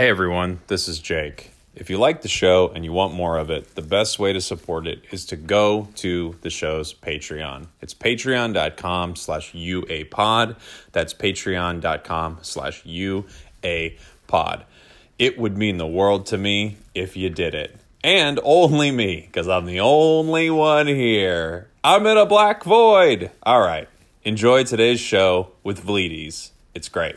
Hey everyone, this is Jake. If you like the show and you want more of it, the best way to support it is to go to the show's Patreon. It's patreon.com slash uapod. That's patreon.com slash uapod. It would mean the world to me if you did it. And only me, because I'm the only one here. I'm in a black void. All right, enjoy today's show with Vleeties. It's great.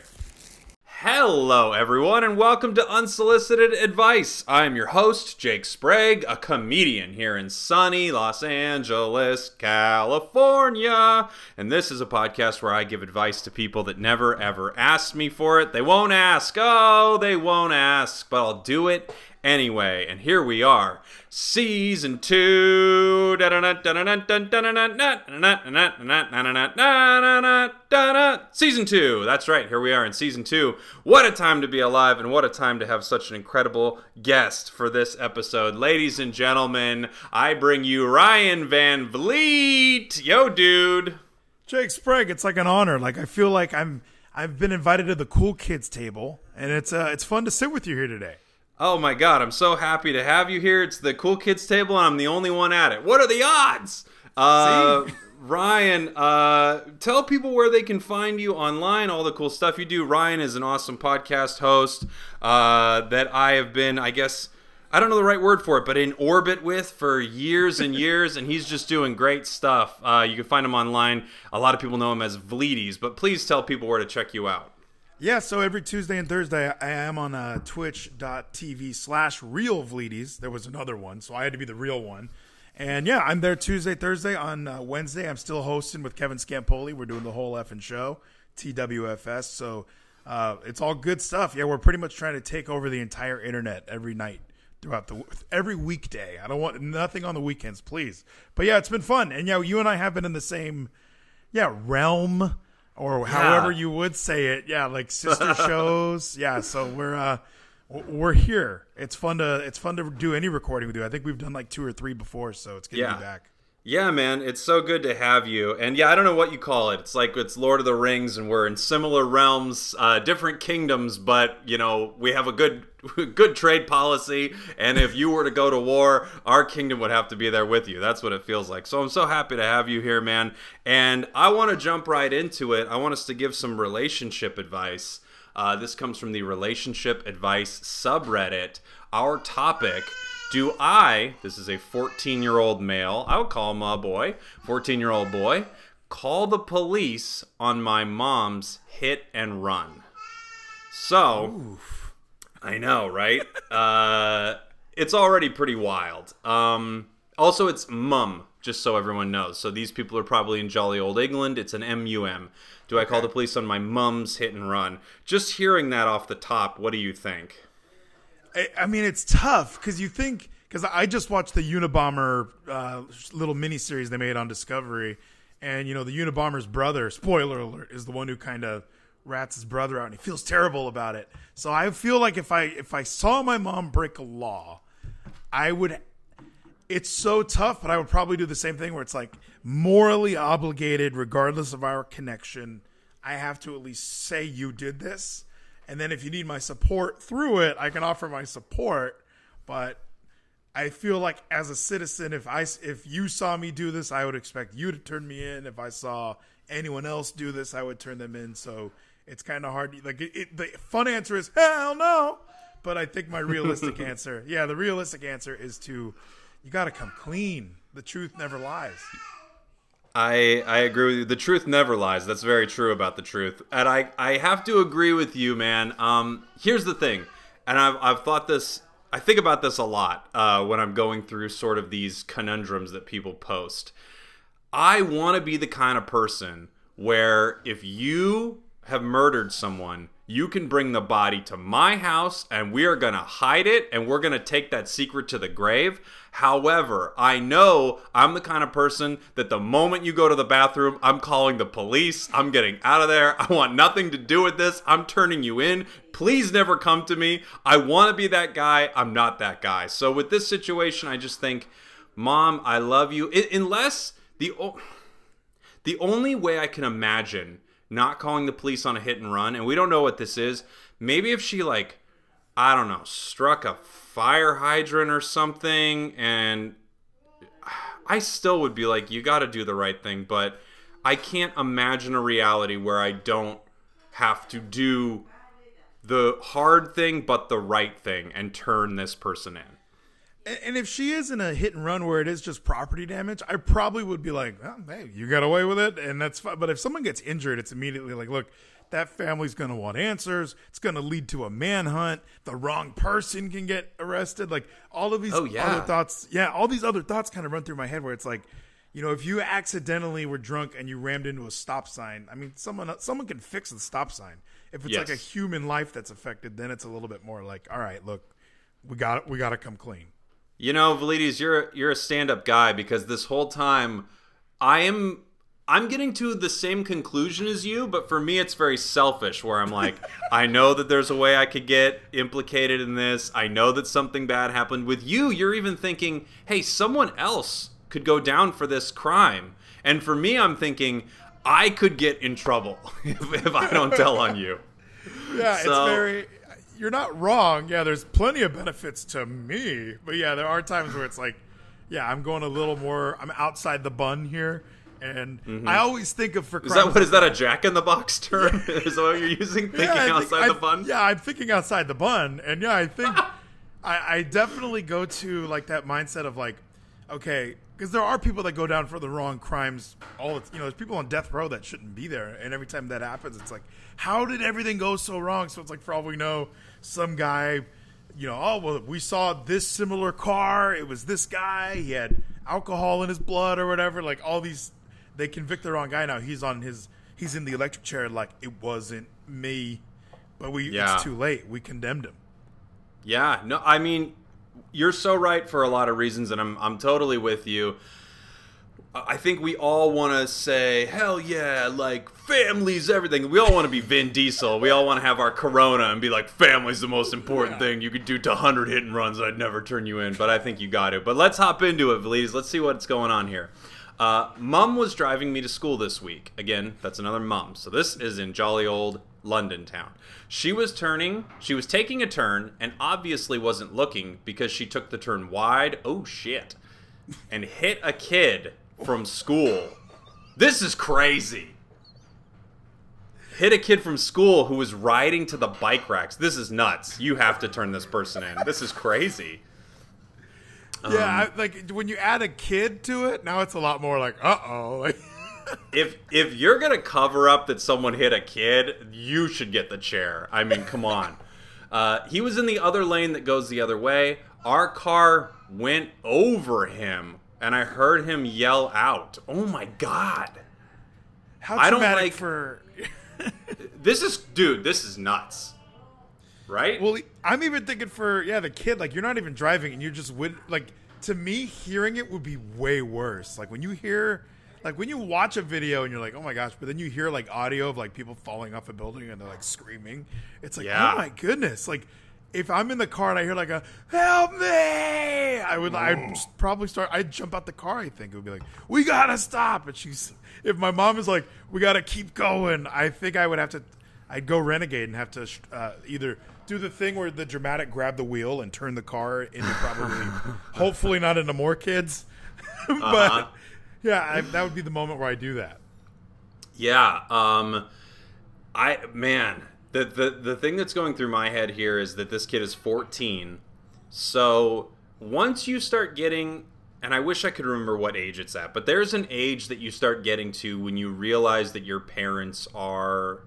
Hello, everyone, and welcome to Unsolicited Advice. I'm your host, Jake Sprague, a comedian here in sunny Los Angeles, California. And this is a podcast where I give advice to people that never ever ask me for it. They won't ask. Oh, they won't ask, but I'll do it anyway. And here we are, season two. Season two. That's right. Here we are in season two. What a time to be alive, and what a time to have such an incredible guest for this episode. Ladies and gentlemen, I bring you Ryan Van Vliet. Yo, dude. Jake Sprague, it's like an honor. Like I feel like I'm I've been invited to the cool kids table, and it's uh, it's fun to sit with you here today. Oh my god, I'm so happy to have you here. It's the cool kids table, and I'm the only one at it. What are the odds? Uh, Ryan, uh, tell people where they can find you online, all the cool stuff you do. Ryan is an awesome podcast host uh, that I have been, I guess, I don't know the right word for it, but in orbit with for years and years, and he's just doing great stuff. Uh, you can find him online. A lot of people know him as Vleeties, but please tell people where to check you out. Yeah, so every Tuesday and Thursday, I am on uh, twitch.tv slash real Vleeties. There was another one, so I had to be the real one. And yeah, I'm there Tuesday, Thursday. On uh, Wednesday, I'm still hosting with Kevin Scampoli. We're doing the whole effing show, TWFS. So uh, it's all good stuff. Yeah, we're pretty much trying to take over the entire internet every night throughout the every weekday. I don't want nothing on the weekends, please. But yeah, it's been fun. And yeah, you and I have been in the same yeah realm or however you would say it. Yeah, like sister shows. Yeah, so we're uh we're here. It's fun to it's fun to do any recording with you. I think we've done like two or three before, so it's good Yeah. to be back. Yeah, man, it's so good to have you. And yeah, I don't know what you call it. It's like it's Lord of the Rings, and we're in similar realms, uh, different kingdoms, but you know we have a good, good trade policy. And if you were to go to war, our kingdom would have to be there with you. That's what it feels like. So I'm so happy to have you here, man. And I want to jump right into it. I want us to give some relationship advice. Uh, this comes from the relationship advice subreddit. Our topic. Do I, this is a 14 year old male, I would call him a boy, 14 year old boy, call the police on my mom's hit and run? So, I know, right? uh, it's already pretty wild. Um, also, it's mum, just so everyone knows. So these people are probably in jolly old England. It's an MUM. Do I call the police on my mum's hit and run? Just hearing that off the top, what do you think? I, I mean, it's tough because you think because I just watched the Unabomber uh, little miniseries they made on Discovery, and you know the Unabomber's brother, spoiler alert, is the one who kind of rats his brother out, and he feels terrible about it. So I feel like if I if I saw my mom break a law, I would. It's so tough, but I would probably do the same thing where it's like morally obligated, regardless of our connection. I have to at least say you did this. And then if you need my support through it, I can offer my support. But I feel like as a citizen, if I if you saw me do this, I would expect you to turn me in. If I saw anyone else do this, I would turn them in. So it's kind of hard. Like it, it, the fun answer is hell no. But I think my realistic answer, yeah, the realistic answer is to you got to come clean. The truth never lies. I I agree with you. The truth never lies. That's very true about the truth. And I I have to agree with you, man. Um here's the thing. And I've I've thought this I think about this a lot uh, when I'm going through sort of these conundrums that people post. I want to be the kind of person where if you have murdered someone, you can bring the body to my house and we are going to hide it and we're going to take that secret to the grave. However, I know I'm the kind of person that the moment you go to the bathroom, I'm calling the police. I'm getting out of there. I want nothing to do with this. I'm turning you in. Please never come to me. I want to be that guy. I'm not that guy. So with this situation, I just think, Mom, I love you. I- unless the. O- the only way I can imagine not calling the police on a hit and run, and we don't know what this is, maybe if she like I don't know, struck a fire hydrant or something, and I still would be like, you got to do the right thing, but I can't imagine a reality where I don't have to do the hard thing but the right thing and turn this person in. And, if she is in a hit and run where it is just property damage, I probably would be like, oh, hey, you got away with it, and that's fine. But if someone gets injured, it's immediately like, look, that family's going to want answers. It's going to lead to a manhunt. The wrong person can get arrested. Like all of these Oh, yeah. other thoughts. Yeah, all these other thoughts kind of run through my head where it's like, you know, if you accidentally were drunk and you rammed into a stop sign, I mean, someone someone can fix the stop sign. If it's like a human life that's affected, then it's a little bit more like, all right, look, we got we got to come clean. You know, Vleeties, you're you're a stand-up guy because this whole time I am I'm getting to the same conclusion as you, but for me it's very selfish where I'm like, I know that there's a way I could get implicated in this. I know that something bad happened with you. You're even thinking, "Hey, someone else could go down for this crime." And for me, I'm thinking I could get in trouble if, if I don't tell on you. Yeah, So- it's very. You're not wrong. Yeah, there's plenty of benefits to me, but yeah, there are times where it's like, yeah, I'm going a little more. I'm outside the bun here, and I always think of for Mm-hmm. Is that what is that a jack in the box term? is that what you're using? Thinking I think- outside I- the bun? Yeah, I'm thinking outside the bun, and yeah, I think I, I definitely go to like that mindset of like, okay, because there are people that go down for the wrong crimes. All the, you know, there's people on death row that shouldn't be there, and every time that happens, it's like, how did everything go so wrong? So it's like, for all we know, some guy. You know, oh well, we saw this similar car. It was this guy. He had alcohol in his blood or whatever. Like all these, they convict the wrong guy. Now he's on his, he's in the electric chair. Like it wasn't me, but we Yeah. it's too late. We condemned him. Yeah, no, I mean, you're so right for a lot of reasons, and I'm I'm totally with you. I think we all want to say, hell yeah, like family's everything. We all want to be Vin Diesel. We all want to have our Corona and be like, family's the most important thing. You could do to 100 hit and runs. I'd never turn you in, but I think you got it. But let's hop into it, Vleeties. Let's see what's going on here. Uh, mom was driving me to school this week. Again, that's another mom. So this is in jolly old London town. She was turning, she was taking a turn, and obviously wasn't looking because she took the turn wide. Oh shit. And hit a kid from school. This is crazy. Hit a kid from school who was riding to the bike racks. This is nuts. You have to turn this person in. This is crazy. yeah, I, like when you add a kid to it, now it's a lot more like, uh oh. Like, if if you're gonna cover up that someone hit a kid, you should get the chair. I mean, come on. Uh, he was in the other lane that goes the other way. Our car went over him, and I heard him yell out, "Oh my god!" how I don't like- for. This is, dude, this is nuts, right? Well, I'm even thinking for yeah the kid. Like you're not even driving, and you're just with like to me hearing it would be way worse. Like when you hear. Like when you watch a video and you're like, oh my gosh, but then you hear like audio of like people falling off a building and they're like screaming. It's like, Yeah. oh my goodness. Like if I'm in the car and I hear like a help me, I would I'd probably start I'd jump out the car, I think. It would be like, We gotta stop. And she's if my mom is like, We gotta keep going, I think I would have to I'd go renegade and have to uh, either do the thing where the dramatic grab the wheel and turn the car into probably, hopefully not into more kids, but Uh-huh. Yeah, I, that would be the moment where I do that. Yeah. Um I man, the the the thing that's going through my head here is that this kid is 14. So, once you start getting and I wish I could remember what age it's at, but there's an age that you start getting to when you realize that your parents are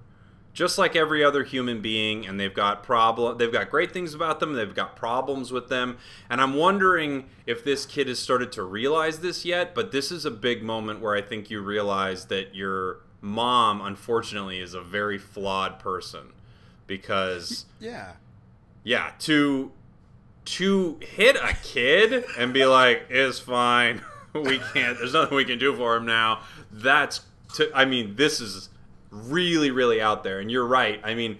just like every other human being and they've got problem they've got great things about them they've got problems with them. And i'm wondering if this kid has started to realize this yet but this is a big moment where i think you realize that your mom unfortunately is a very flawed person because Yeah. yeah to to hit a kid and be like it's fine. We can't there's nothing we can do for him now. That's to, i mean this is really really out there. And you're right. I mean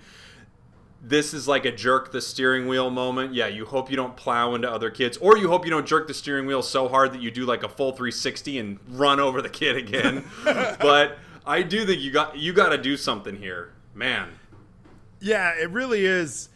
this is like a jerk the steering wheel moment. Yeah you hope you don't plow into other kids or you hope you don't jerk the steering wheel so hard that you do like a full 360 and run over the kid again. But i do think you got you got to do something here man. Yeah, it really is.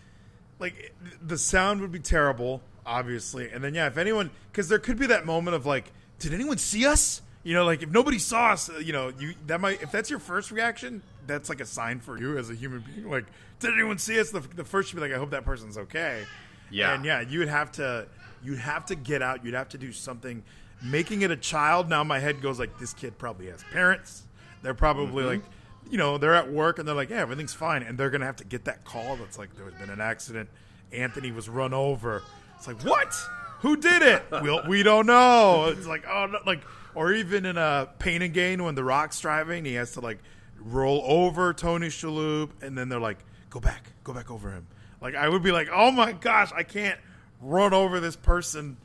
like the sound would be terrible, obviously, and then yeah, if anyone, because there could be that moment of like, did anyone see us? You know, like if nobody saw us, uh, you know, you that might if that's your first reaction, that's like a sign for you as a human being. Like, did anyone see us? The, the first should be like, I hope that person's okay. Yeah. and yeah, you would have to, you'd have to get out. You'd have to do something. Making it a child now, my head goes like, this kid probably has parents. They're probably like, you know, they're at work and they're like, yeah, everything's fine, and they're gonna have to get that call that's like, there's been an accident. Anthony was run over. It's like, what? Who did it? We'll, we don't know. It's like, oh, no, like, or even in a Pain and Gain when The Rock's driving, he has to like roll over Tony Shalhoub, and then they're like, go back, go back over him. Like, I would be like, oh my gosh, I can't run over this person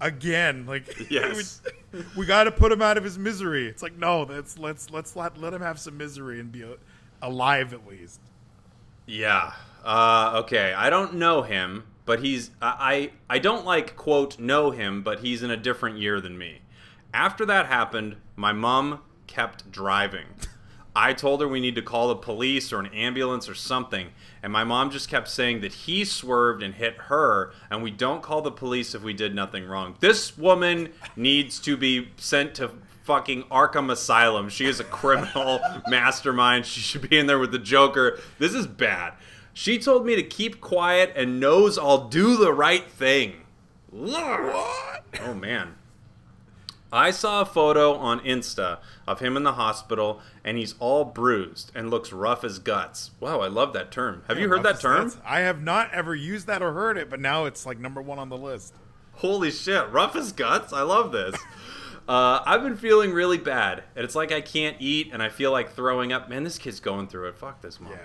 again. Like, Yes. would- we got to put him out of his misery. It's like, no, let's let's let's let, let him have some misery and be a, alive at least. Yeah. Uh, okay. I don't know him, but he's I, I I don't like quote know him, but he's in a different year than me. After that happened, my mom kept driving. I told her we need to call the police or an ambulance or something, and my mom just kept saying that he swerved and hit her, and we don't call the police if we did nothing wrong. This woman needs to be sent to fucking Arkham Asylum. She is a criminal mastermind. She should be in there with the Joker. This is bad. She told me to keep quiet and knows I'll do the right thing. What? Oh man. I saw a photo on Insta of him in the hospital and he's all bruised and looks rough as guts. Wow, I love that term. Have you heard that term? I have not ever used that or heard it, but now it's like number one on the list. Holy shit, rough as guts. I love this. Uh, I've been feeling really bad, and it's like I can't eat, and I feel like throwing up. Man, this kid's going through it. Fuck this mom. Yeah.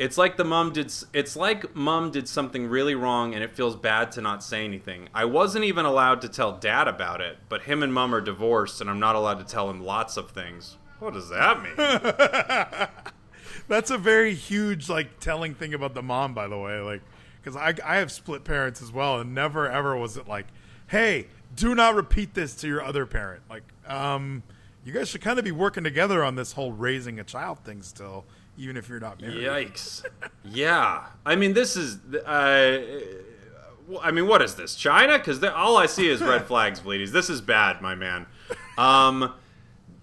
It's like the mom did. It's like mom did something really wrong, and it feels bad to not say anything. I wasn't even allowed to tell dad about it, but him and mom are divorced, and I'm not allowed to tell him lots of things. What does that mean? That's a very huge like telling thing about the mom, by the way. Like, because I I have split parents as well, and never ever was it like, hey, do not repeat this to your other parent. Like, um, you guys should kind of be working together on this whole raising a child thing still, even if you're not married. Yikes. yeah. I mean, this is. Uh, I mean, what is this? China? Because all I see is red flags, ladies. This is bad, my man. Um,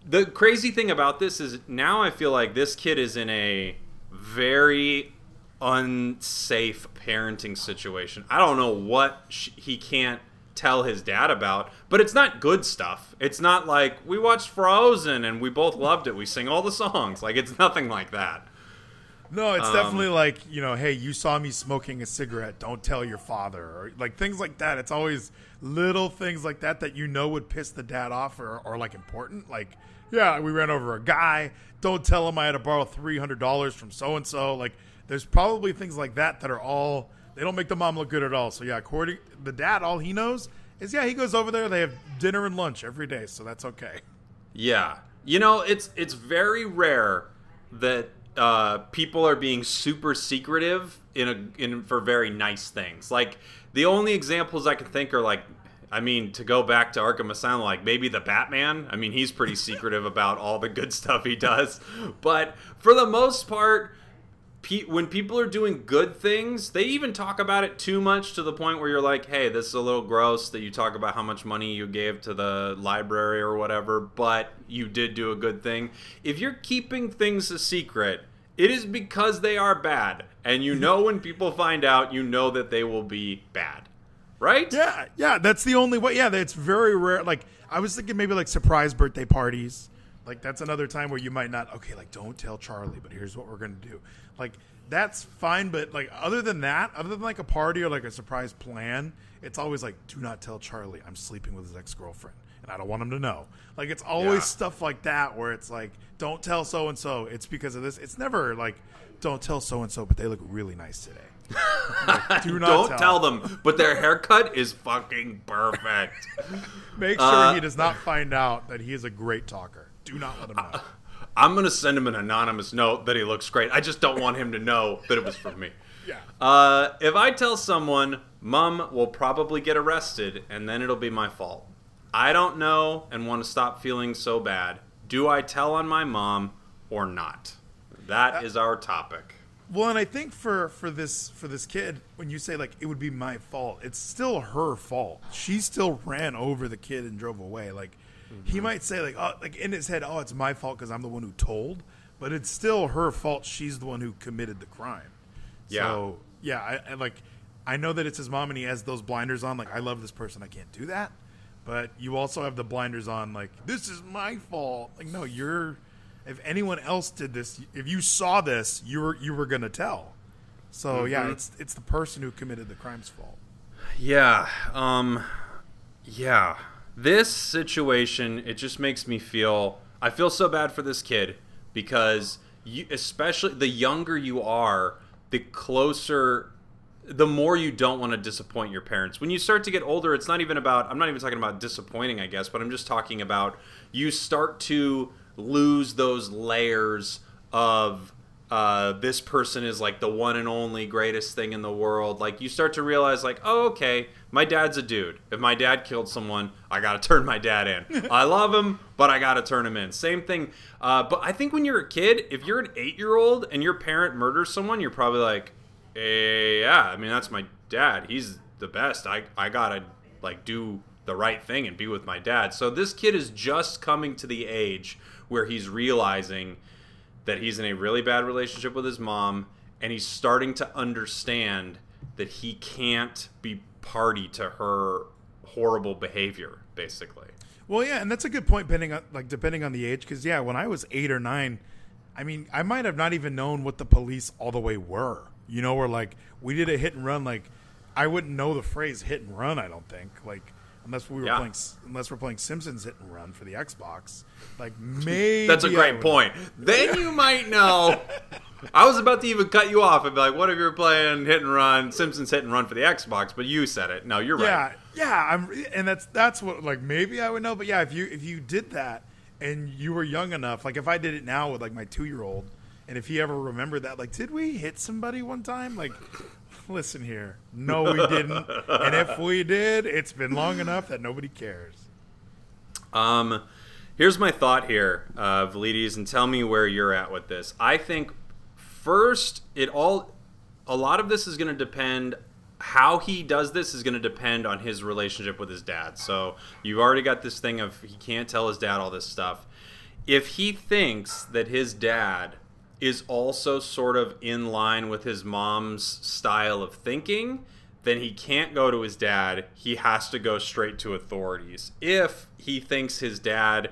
the crazy thing about this is now I feel like this kid is in a very unsafe parenting situation. I don't know what sh- he can't tell his dad about, but it's not good stuff. It's not like we watched Frozen and we both loved it. We sing all the songs. Like it's nothing like that. No, it's Um, definitely like you know, hey, you saw me smoking a cigarette. Don't tell your father, or like things like that. It's always little things like that that you know would piss the dad off, or, or like important. Like, yeah, we ran over a guy. Don't tell him I had to borrow three hundred dollars from so and so. Like, there's probably things like that that are all they don't make the mom look good at all. So yeah, according the dad, all he knows is yeah, he goes over there. They have dinner and lunch every day, so that's okay. Yeah, you know, it's it's very rare that uh, people are being super secretive in a in for very nice things. Like the only examples I can think are like, I mean, to go back to Arkham Asylum, like maybe the Batman. I mean, he's pretty secretive about all the good stuff he does, but for the most part. Pe- When people are doing good things, they even talk about it too much to the point where you're like, "Hey, this is a little gross that you talk about how much money you gave to the library or whatever, but you did do a good thing." If you're keeping things a secret, it is because they are bad, and you know when people find out, you know that they will be bad, right? Yeah, yeah, that's the only way. Yeah, it's very rare. Like I was thinking, maybe like surprise birthday parties. Like that's another time where you might not. Okay, like don't tell Charlie, but here's what we're gonna do. Like that's fine, but like other than that, other than like a party or like a surprise plan, it's always like do not tell Charlie I'm sleeping with his ex girlfriend, and I don't want him to know. Like it's always Yeah. stuff like that where it's like don't tell so and so. It's because of this. It's never like don't tell so and so, but they look really nice today. Like, do not Don't tell. tell them, but their haircut is fucking perfect. Make sure Uh, he does not find out that he is a great talker. Do not let him know. I'm gonna send him an anonymous note that he looks great. I just don't want him to know that it was from me. yeah. Uh, if I tell someone, Mom will probably get arrested, and then it'll be my fault. I don't know and want to stop feeling so bad. Do I tell on my mom or not? That is our topic. Well, and I think for for this for this kid, when you say like it would be my fault, it's still her fault. She still ran over the kid and drove away. Like mm-hmm. he might say like oh like in his head, oh it's my fault because I'm the one who told, but it's still her fault. She's the one who committed the crime. Yeah. So yeah, I, I like I know that it's his mom and he has those blinders on. Like I love this person, I can't do that. But you also have the blinders on. Like this is my fault. Like no, you're if anyone else did this, if you saw this, you were you were gonna tell. So mm-hmm. yeah, it's it's the person who committed the crime's fault. Yeah, um, yeah. This situation, it just makes me feel. I feel so bad for this kid because you, especially the younger you are, the closer the more you don't want to disappoint your parents. When you start to get older, it's not even about I'm not even talking about disappointing, I guess, but I'm just talking about you start to lose those layers of uh, this person is like the one and only greatest thing in the world. Like you start to realize, like, oh, okay, my dad's a dude. If my dad killed someone, I gotta turn my dad in. I love him, but I gotta turn him in. Same thing. Uh, but I think when you're a kid, if you're an eight year old and your parent murders someone, you're probably like, hey, yeah, I mean that's my dad. He's the best. I I gotta like do the right thing and be with my dad. So this kid is just coming to the age where he's realizing that he's in a really bad relationship with his mom and he's starting to understand that he can't be party to her horrible behavior basically. Well yeah and that's a good point depending on like depending on the age because yeah when i was eight or nine i mean i might have not even known what the police all the way were. You know where like we did a hit and run like i wouldn't know the phrase hit and run i don't think. Like unless we were yeah. playing unless we're playing Simpsons Hit and Run for the Xbox. Like maybe that's a great point. Then you might know. I was about to even cut you off and be like, "What if you're playing Hit and Run, Simpsons Hit and Run for the Xbox?" But you said it. No, you're right. Yeah, yeah. I'm, and that's that's what like maybe I would know. But yeah, if you if you did that and you were young enough, like if I did it now with like my two year old, and if he ever remembered that, like, did we hit somebody one time? Like, listen here. No, we didn't. and if we did, it's been long enough that nobody cares. Um, here's my thought here, uh, Vleeties, and tell me where you're at with this. I think first, it all, a lot of this is going to depend. How he does this is going to depend on his relationship with his dad. So you've already got this thing of he can't tell his dad all this stuff. If he thinks that his dad is also sort of in line with his mom's style of thinking, then he can't go to his dad. He has to go straight to authorities. If he thinks his dad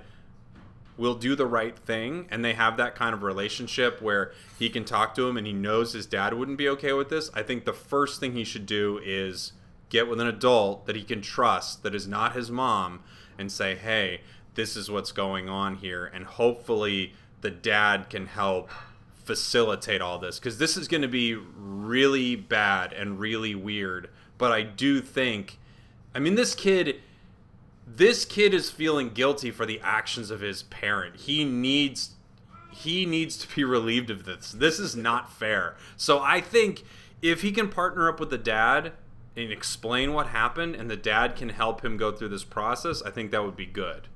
will do the right thing and they have that kind of relationship where he can talk to him and he knows his dad wouldn't be okay with this, I think the first thing he should do is get with an adult that he can trust that is not his mom and say, "Hey, this is what's going on here." And hopefully the dad can help facilitate all this because this is going to be really bad and really weird. But I do think, I mean, this kid, this kid is feeling guilty for the actions of his parent. He needs, he needs to be relieved of this. This is not fair. So I think if he can partner up with the dad and explain what happened, and the dad can help him go through this process, I think that would be good.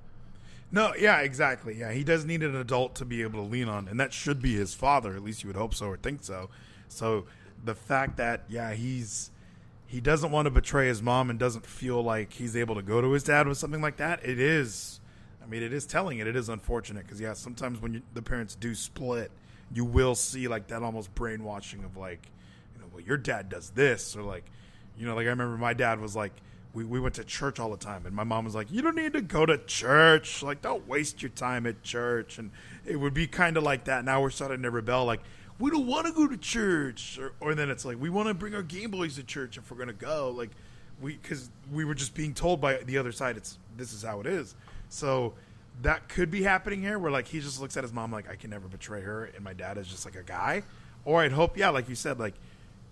No, yeah, exactly. Yeah, he does need an adult to be able to lean on, and that should be his father. At least you would hope so or think so. So the fact that yeah, he's he doesn't want to betray his mom and doesn't feel like he's able to go to his dad with something like that. It is, I mean, it is telling. It it is unfortunate because yeah, sometimes when you, the parents do split, you will see like that almost brainwashing of like, you know, well, your dad does this or like, you know, like I remember my dad was like we, we went to church all the time and my mom was like you don't need to go to church. Like don't waste your time at church. And it would be kind of like that. Now we're starting to rebel like we don't want to go to church. Or, or then it's like we want to bring our game boys to church if we're going to go. Like we because we were just being told by the other side it's this is how it is. So that could be happening here where like he just looks at his mom like i can never betray her and my dad is just like a guy. Or i'd hope yeah like you said like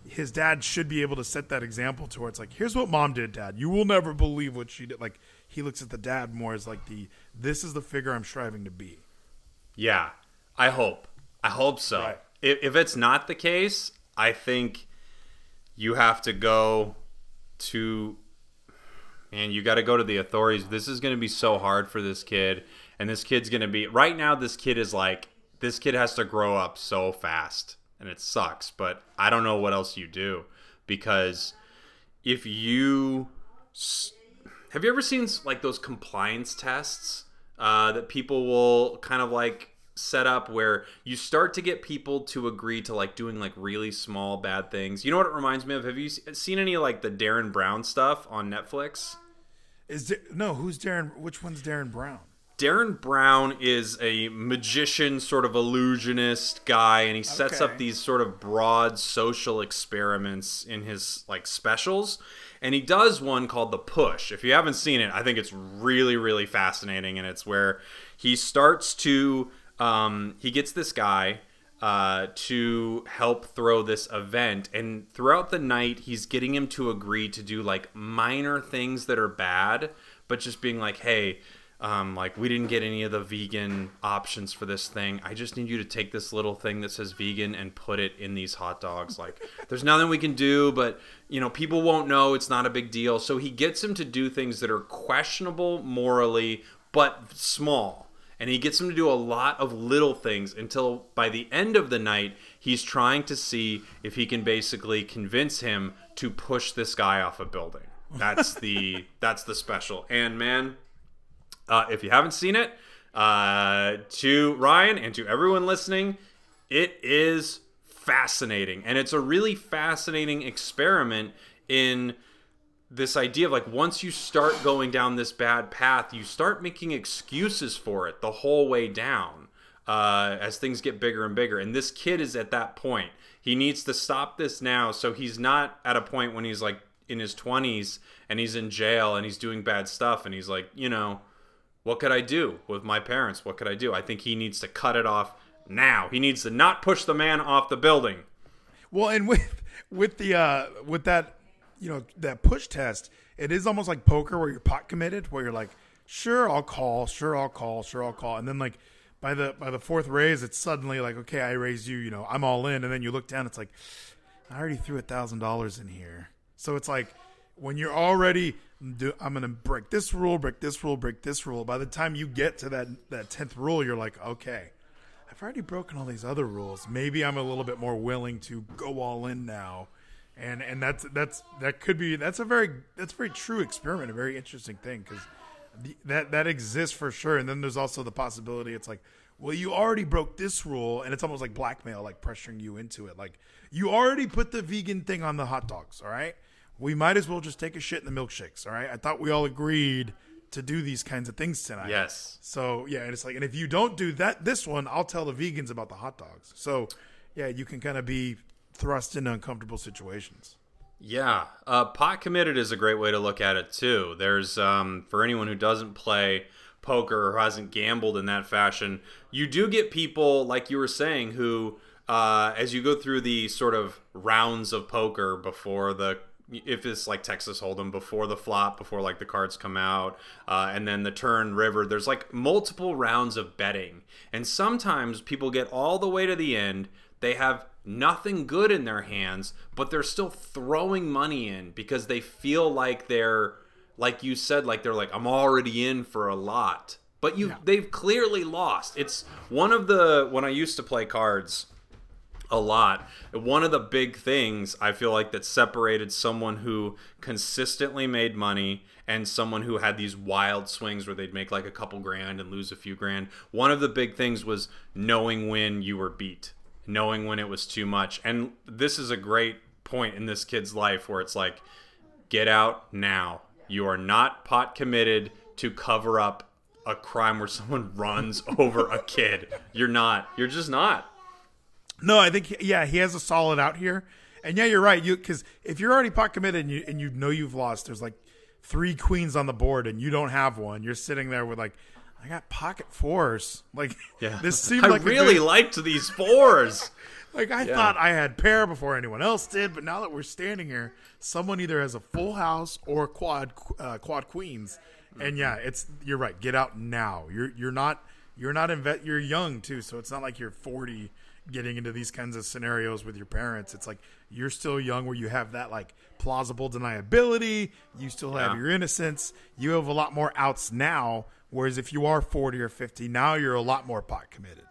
his dad should be able to set that example to where it's like, here's what mom did, dad. You will never believe what she did. Like he looks at the dad more as like the this is the figure I'm striving to be. Yeah, I hope. I hope so. Right. If, if it's not the case, I think you have to go to and you got to go to the authorities. This is going to be so hard for this kid, and this kid's going to be right now. This kid is like this kid has to grow up so fast and it sucks, but I don't know what else you do because if you have you ever seen like those compliance tests uh, that people will kind of like set up where you start to get people to agree to like doing like really small bad things. You know what it reminds me of? Have you seen any like the Derren Brown stuff on Netflix? Is there, no who's Derren? Which one's Derren Brown? Derren Brown is a magician, sort of illusionist guy, and he sets okay. up these sort of broad social experiments in his like specials. And he does one called The Push. If you haven't seen it, I think it's really, really fascinating. And it's where he starts to, um, he gets this guy uh, to help throw this event. And throughout the night, he's getting him to agree to do like minor things that are bad, but just being like, hey, um, like we didn't get any of the vegan options for this thing. I just need you to take this little thing that says vegan and put it in these hot dogs. Like there's nothing we can do, but you know people won't know. It's not a big deal. So he gets him to do things that are questionable morally, but small. And he gets him to do a lot of little things until by the end of the night, he's trying to see if he can basically convince him to push this guy off a building. That's the that's the special. And man, uh, if you haven't seen it, uh, to Ryan and to everyone listening, it is fascinating. And it's a really fascinating experiment in this idea of like once you start going down this bad path, you start making excuses for it the whole way down uh, as things get bigger and bigger. And this kid is at that point. He needs to stop this now so he's not at a point when he's like in his 20s and he's in jail and he's doing bad stuff and he's like, you know, what could I do with my parents? What could I do? I think he needs to cut it off now. He needs to not push the man off the building. Well, and with with the uh with that you know that push test, it is almost like poker where you're pot committed, where you're like, sure I'll call, sure I'll call, sure I'll call, and then like by the by the fourth raise, it's suddenly like, okay, I raise you, you know, I'm all in, and then you look down, it's like, I already threw a thousand dollars in here, so it's like when you're already I'm going to break this rule, break this rule, break this rule. By the time you get to that that tenth rule, you're like, okay, I've already broken all these other rules. Maybe I'm a little bit more willing to go all in now. And and that's that's that could be that's a very that's a very true experiment, a very interesting thing because that that exists for sure. And then there's also the possibility it's like, well, you already broke this rule, and it's almost like blackmail, like pressuring you into it. Like you already put the vegan thing on the hot dogs, all right we might as well just take a shit in the milkshakes. All right. I thought we all agreed to do these kinds of things tonight. Yes. So yeah, and it's like, and if you don't do that, this one, I'll tell the vegans about the hot dogs. So yeah, you can kind of be thrust into uncomfortable situations. Yeah, uh, pot committed is a great way to look at it too. There's um, for anyone who doesn't play poker or hasn't gambled in that fashion, you do get people like you were saying who, uh, as you go through the sort of rounds of poker before the if it's like Texas Hold'em before the flop, before like the cards come out, uh, and then the turn river. There's like multiple rounds of betting, and sometimes people get all the way to the end. They have nothing good in their hands, but they're still throwing money in because they feel like they're, like you said, like they're like I'm already in for a lot. But you, yeah. they've clearly lost. It's one of the when I used to play cards a lot. One of the big things I feel like that separated someone who consistently made money and someone who had these wild swings where they'd make like a couple grand and lose a few grand. One of the big things was knowing when you were beat, knowing when it was too much. And this is a great point in this kid's life where it's like, get out now. You are not pot committed to cover up a crime where someone runs over a kid. You're not. You're just not. No, I think yeah, he has a solid out here. And yeah, you're right. You because if you're already pot committed and you and you know you've lost, there's like three queens on the board and you don't have one. You're sitting there with like, I got pocket fours. Like yeah, this seemed I like really good, liked these fours. like I yeah. thought I had pair before anyone else did, but now that we're standing here, someone either has a full house or quad uh, quad queens. And yeah, it's you're right. Get out now. You're you're not you're not invet. You're young too, so it's not like you're 40 getting into these kinds of scenarios with your parents. It's like you're still young where you have that like plausible deniability, you still have your innocence. You have a lot more outs now whereas if you are 40 or 50, now you're a lot more pot committed.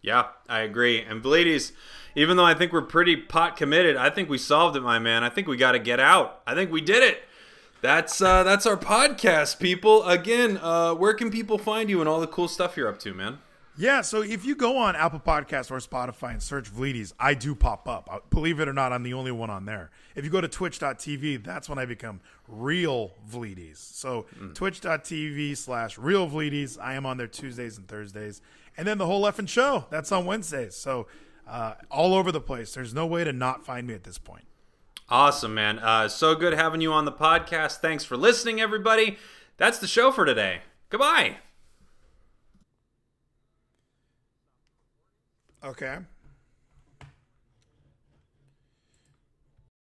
Yeah, I agree. And ladies, even though I think we're pretty pot committed, I think we solved it, my man. I think we got to get out. I think we did it. That's uh, that's our podcast, people. Again, uh, where can people find you and all the cool stuff you're up to, man? Yeah, so if you go on Apple Podcasts or Spotify and search Vleeties, I do pop up. Believe it or not, I'm the only one on there. If you go to twitch.tv, that's when I become real Vleeties. So mm. twitch.tv slash real Vleeties. I am on there Tuesdays and Thursdays. And then the whole effing show, that's on Wednesdays. So uh, all over the place. There's no way to not find me at this point. Awesome, man. Uh, so good having you on the podcast. Thanks for listening, everybody. That's the show for today. Goodbye. Okay